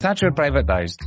Thatcher privatized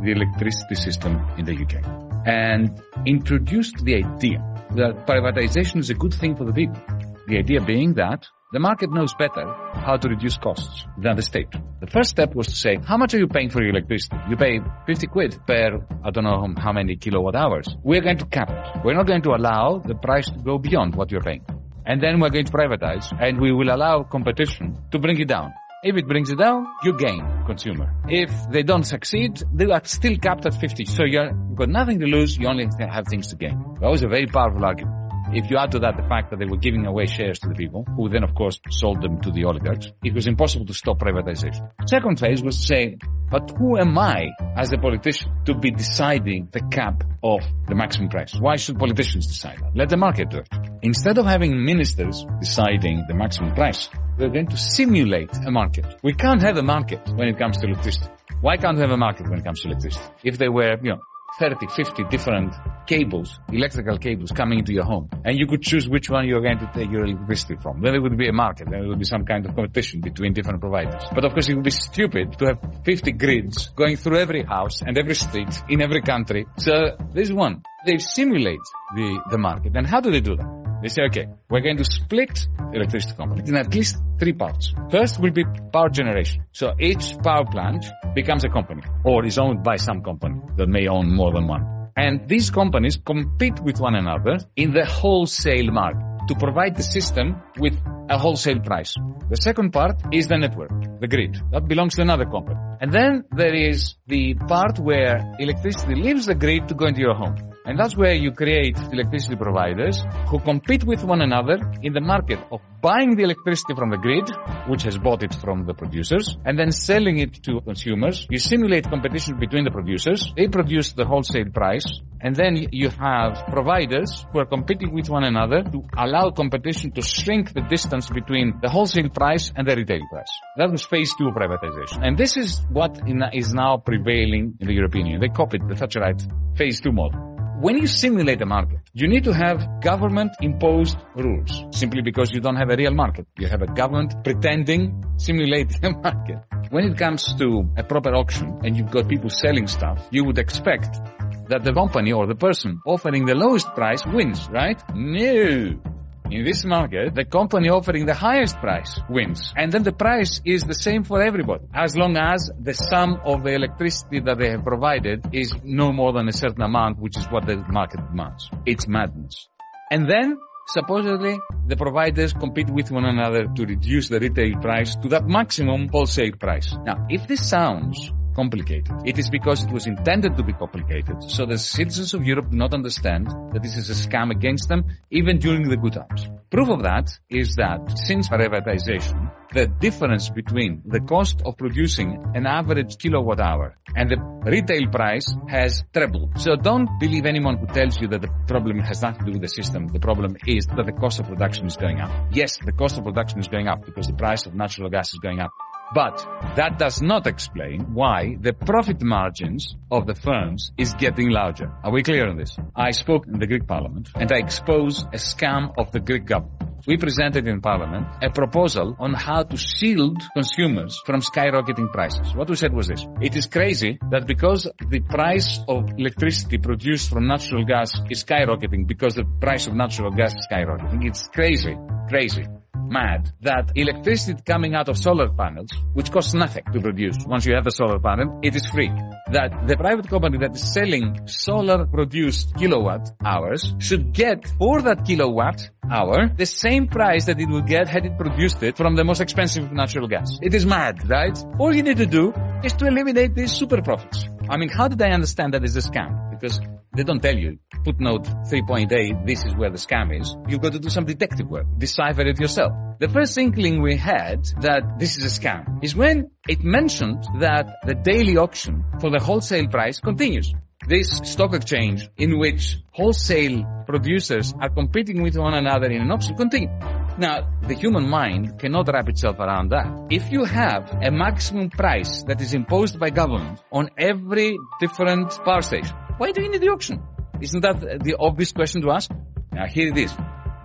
the electricity system in the UK and introduced the idea that privatization is a good thing for the people. The idea being that the market knows better how to reduce costs than the state. The first step was to say, how much are you paying for your electricity? You pay 50 quid per, I don't know how many kilowatt hours. We're going to cap it. We're not going to allow the price to go beyond what you're paying. And then we're going to privatize and we will allow competition to bring it down. If it brings it down, you gain consumer. If they don't succeed, they are still capped at 50. So you've got nothing to lose. You only have things to gain. That was a very powerful argument. If you add to that the fact that they were giving away shares to the people, who then of course sold them to the oligarchs, it was impossible to stop privatization. Second phase was to say, but who am I as a politician to be deciding the cap of the maximum price? Why should politicians decide that? Let the market do it. Instead of having ministers deciding the maximum price, we're going to simulate a market. We can't have a market when it comes to electricity. Why can't we have a market when it comes to electricity? If there were, you know, 30, 50 different cables, electrical cables coming into your home. And you could choose which one you're going to take your electricity from. Then there would be a market. Then there would be some kind of competition between different providers. But of course it would be stupid to have 50 grids going through every house and every street in every country. So this one, they simulate the, the market. And how do they do that? They say, okay, we're going to split electricity company in at least three parts. First will be power generation. So each power plant becomes a company or is owned by some company that may own more than one. And these companies compete with one another in the wholesale market to provide the system with a wholesale price. The second part is the network, the grid. That belongs to another company. And then there is the part where electricity leaves the grid to go into your home. And that's where you create electricity providers who compete with one another in the market of buying the electricity from the grid, which has bought it from the producers, and then selling it to consumers. You simulate competition between the producers. They produce the wholesale price. And then you have providers who are competing with one another to allow competition to shrink the distance between the wholesale price and the retail price. That was phase two privatization. And this is what is now prevailing in the European Union. They copied the Thatcherite phase two model. When you simulate a market, you need to have government imposed rules simply because you don't have a real market. You have a government pretending simulating a market. When it comes to a proper auction and you've got people selling stuff, you would expect that the company or the person offering the lowest price wins, right? No. In this market, the company offering the highest price wins. And then the price is the same for everybody, as long as the sum of the electricity that they have provided is no more than a certain amount, which is what the market demands. It's madness. And then supposedly the providers compete with one another to reduce the retail price to that maximum wholesale price. Now, if this sounds complicated. It is because it was intended to be complicated. So the citizens of Europe do not understand that this is a scam against them, even during the good times. Proof of that is that since privatization, the difference between the cost of producing an average kilowatt hour and the retail price has trebled. So don't believe anyone who tells you that the problem has nothing to do with the system. The problem is that the cost of production is going up. Yes, the cost of production is going up because the price of natural gas is going up. But that does not explain why the profit margins of the firms is getting larger. Are we clear on this? I spoke in the Greek parliament and I exposed a scam of the Greek government. We presented in Parliament a proposal on how to shield consumers from skyrocketing prices. What we said was this. It is crazy that because the price of electricity produced from natural gas is skyrocketing because the price of natural gas is skyrocketing. It's crazy, crazy mad that electricity coming out of solar panels, which costs nothing to produce once you have a solar panel, it is free. That the private company that is selling solar produced kilowatt hours should get for that kilowatt hour the same price that it would get had it produced it from the most expensive natural gas. It is mad, right? All you need to do is to eliminate these super profits. I mean, how did I understand that is a scam? Because they don't tell you. Footnote 3.8, this is where the scam is. You've got to do some detective work. Decipher it yourself. The first inkling we had that this is a scam is when it mentioned that the daily auction for the wholesale price continues. This stock exchange in which wholesale producers are competing with one another in an auction continues. Now, the human mind cannot wrap itself around that. If you have a maximum price that is imposed by government on every different power station, why do you need the auction? Isn't that the obvious question to ask? Now here it is.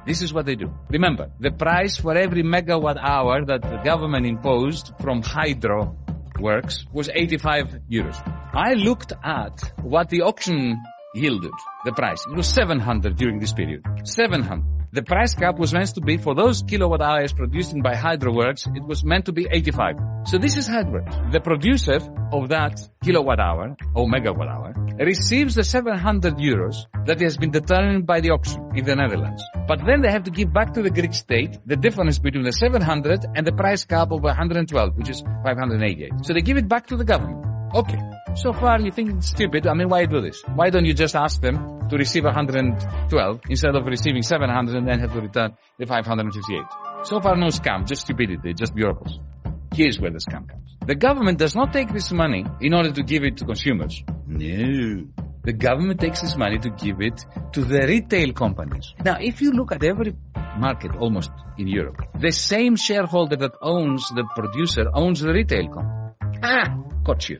This is what they do. Remember, the price for every megawatt hour that the government imposed from hydro works was 85 euros. I looked at what the auction yielded, the price. It was 700 during this period. 700. The price cap was meant to be for those kilowatt hours produced by hydroworks, it was meant to be 85. So this is it works. The producer of that kilowatt hour or megawatt hour receives the 700 euros that has been determined by the auction in the Netherlands. But then they have to give back to the Greek state the difference between the 700 and the price cap of 112, which is 588. So they give it back to the government. Okay. So far you think it's stupid. I mean, why do this? Why don't you just ask them to receive 112 instead of receiving 700 and then have to return the 558? So far no scam, just stupidity, just bureaucracy. Here's where the scam comes. The government does not take this money in order to give it to consumers. No. The government takes this money to give it to the retail companies. Now, if you look at every market almost in Europe, the same shareholder that owns the producer owns the retail company. Ah, got you.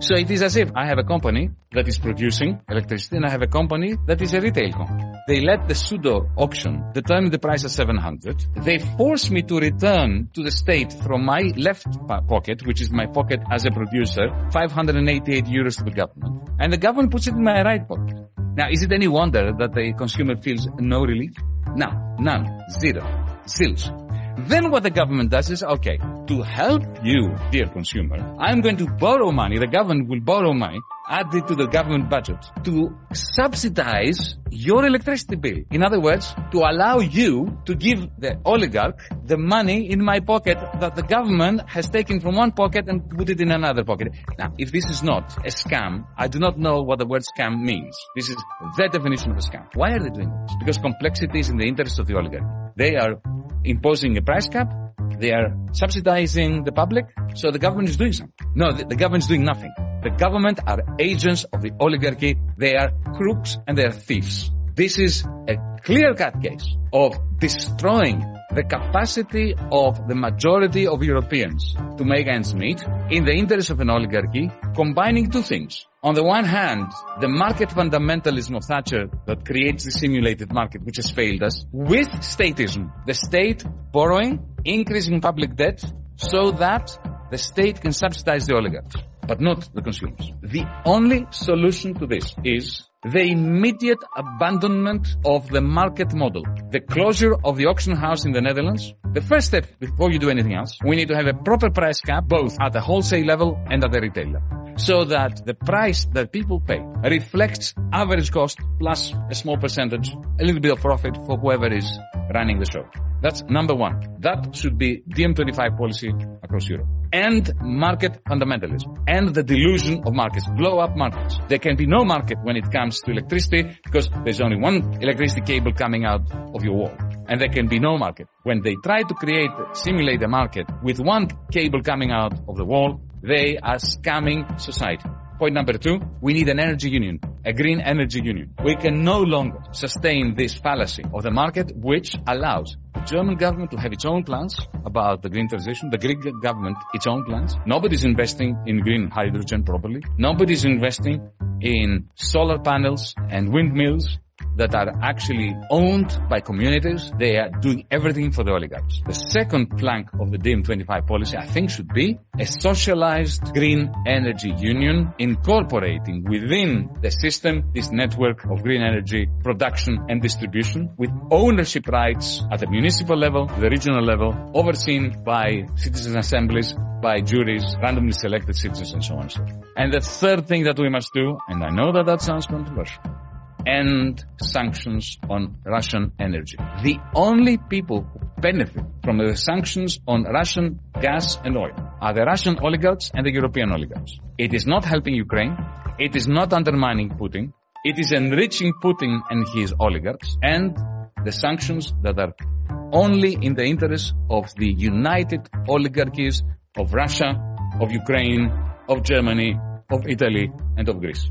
So it is as if I have a company that is producing electricity and I have a company that is a retail company. They let the pseudo auction determine the price at 700. They force me to return to the state from my left pocket, which is my pocket as a producer, 588 euros to the government. And the government puts it in my right pocket. Now, is it any wonder that the consumer feels no relief? No, none, zero, zilch. Then what the government does is, okay, to help you, dear consumer, I'm going to borrow money, the government will borrow money, add it to the government budget to subsidize your electricity bill. In other words, to allow you to give the oligarch the money in my pocket that the government has taken from one pocket and put it in another pocket. Now, if this is not a scam, I do not know what the word scam means. This is the definition of a scam. Why are they doing this? Because complexity is in the interest of the oligarch. They are imposing a price cap. They are subsidizing the public. So the government is doing something. No, the, the government is doing nothing. The government are agents of the oligarchy. They are crooks and they are thieves. This is a clear-cut case of destroying the capacity of the majority of Europeans to make ends meet in the interest of an oligarchy, combining two things. On the one hand, the market fundamentalism of Thatcher that creates the simulated market, which has failed us, with statism. The state borrowing, increasing public debt, so that the state can subsidize the oligarchs, but not the consumers. The only solution to this is the immediate abandonment of the market model, the closure of the auction house in the Netherlands. The first step before you do anything else, we need to have a proper price cap, both at the wholesale level and at the retail level, so that the price that people pay reflects average cost plus a small percentage, a little bit of profit for whoever is running the show. That's number one. That should be DiEM25 policy across Europe. And market fundamentalism. And the delusion of markets. Blow up markets. There can be no market when it comes to electricity because there's only one electricity cable coming out of your wall. And there can be no market. When they try to create, simulate a market with one cable coming out of the wall, they are scamming society. Point number two, we need an energy union, a green energy union. We can no longer sustain this fallacy of the market which allows the German government to have its own plans about the green transition, the Greek government its own plans. Nobody's investing in green hydrogen properly. Nobody's investing in solar panels and windmills that are actually owned by communities. They are doing everything for the oligarchs. The second plank of the DiEM25 policy, I think, should be a socialized green energy union incorporating within the system this network of green energy production and distribution with ownership rights at the municipal level, the regional level, overseen by citizen assemblies, by juries, randomly selected citizens and so on and so forth. And the third thing that we must do, and I know that that sounds controversial, end sanctions on Russian energy. The only people who benefit from the sanctions on Russian gas and oil are the Russian oligarchs and the European oligarchs. It is not helping Ukraine. It is not undermining Putin. It is enriching Putin and his oligarchs and the sanctions that are only in the interest of the united oligarchies of Russia, of Ukraine, of Germany, of Italy, and of Greece.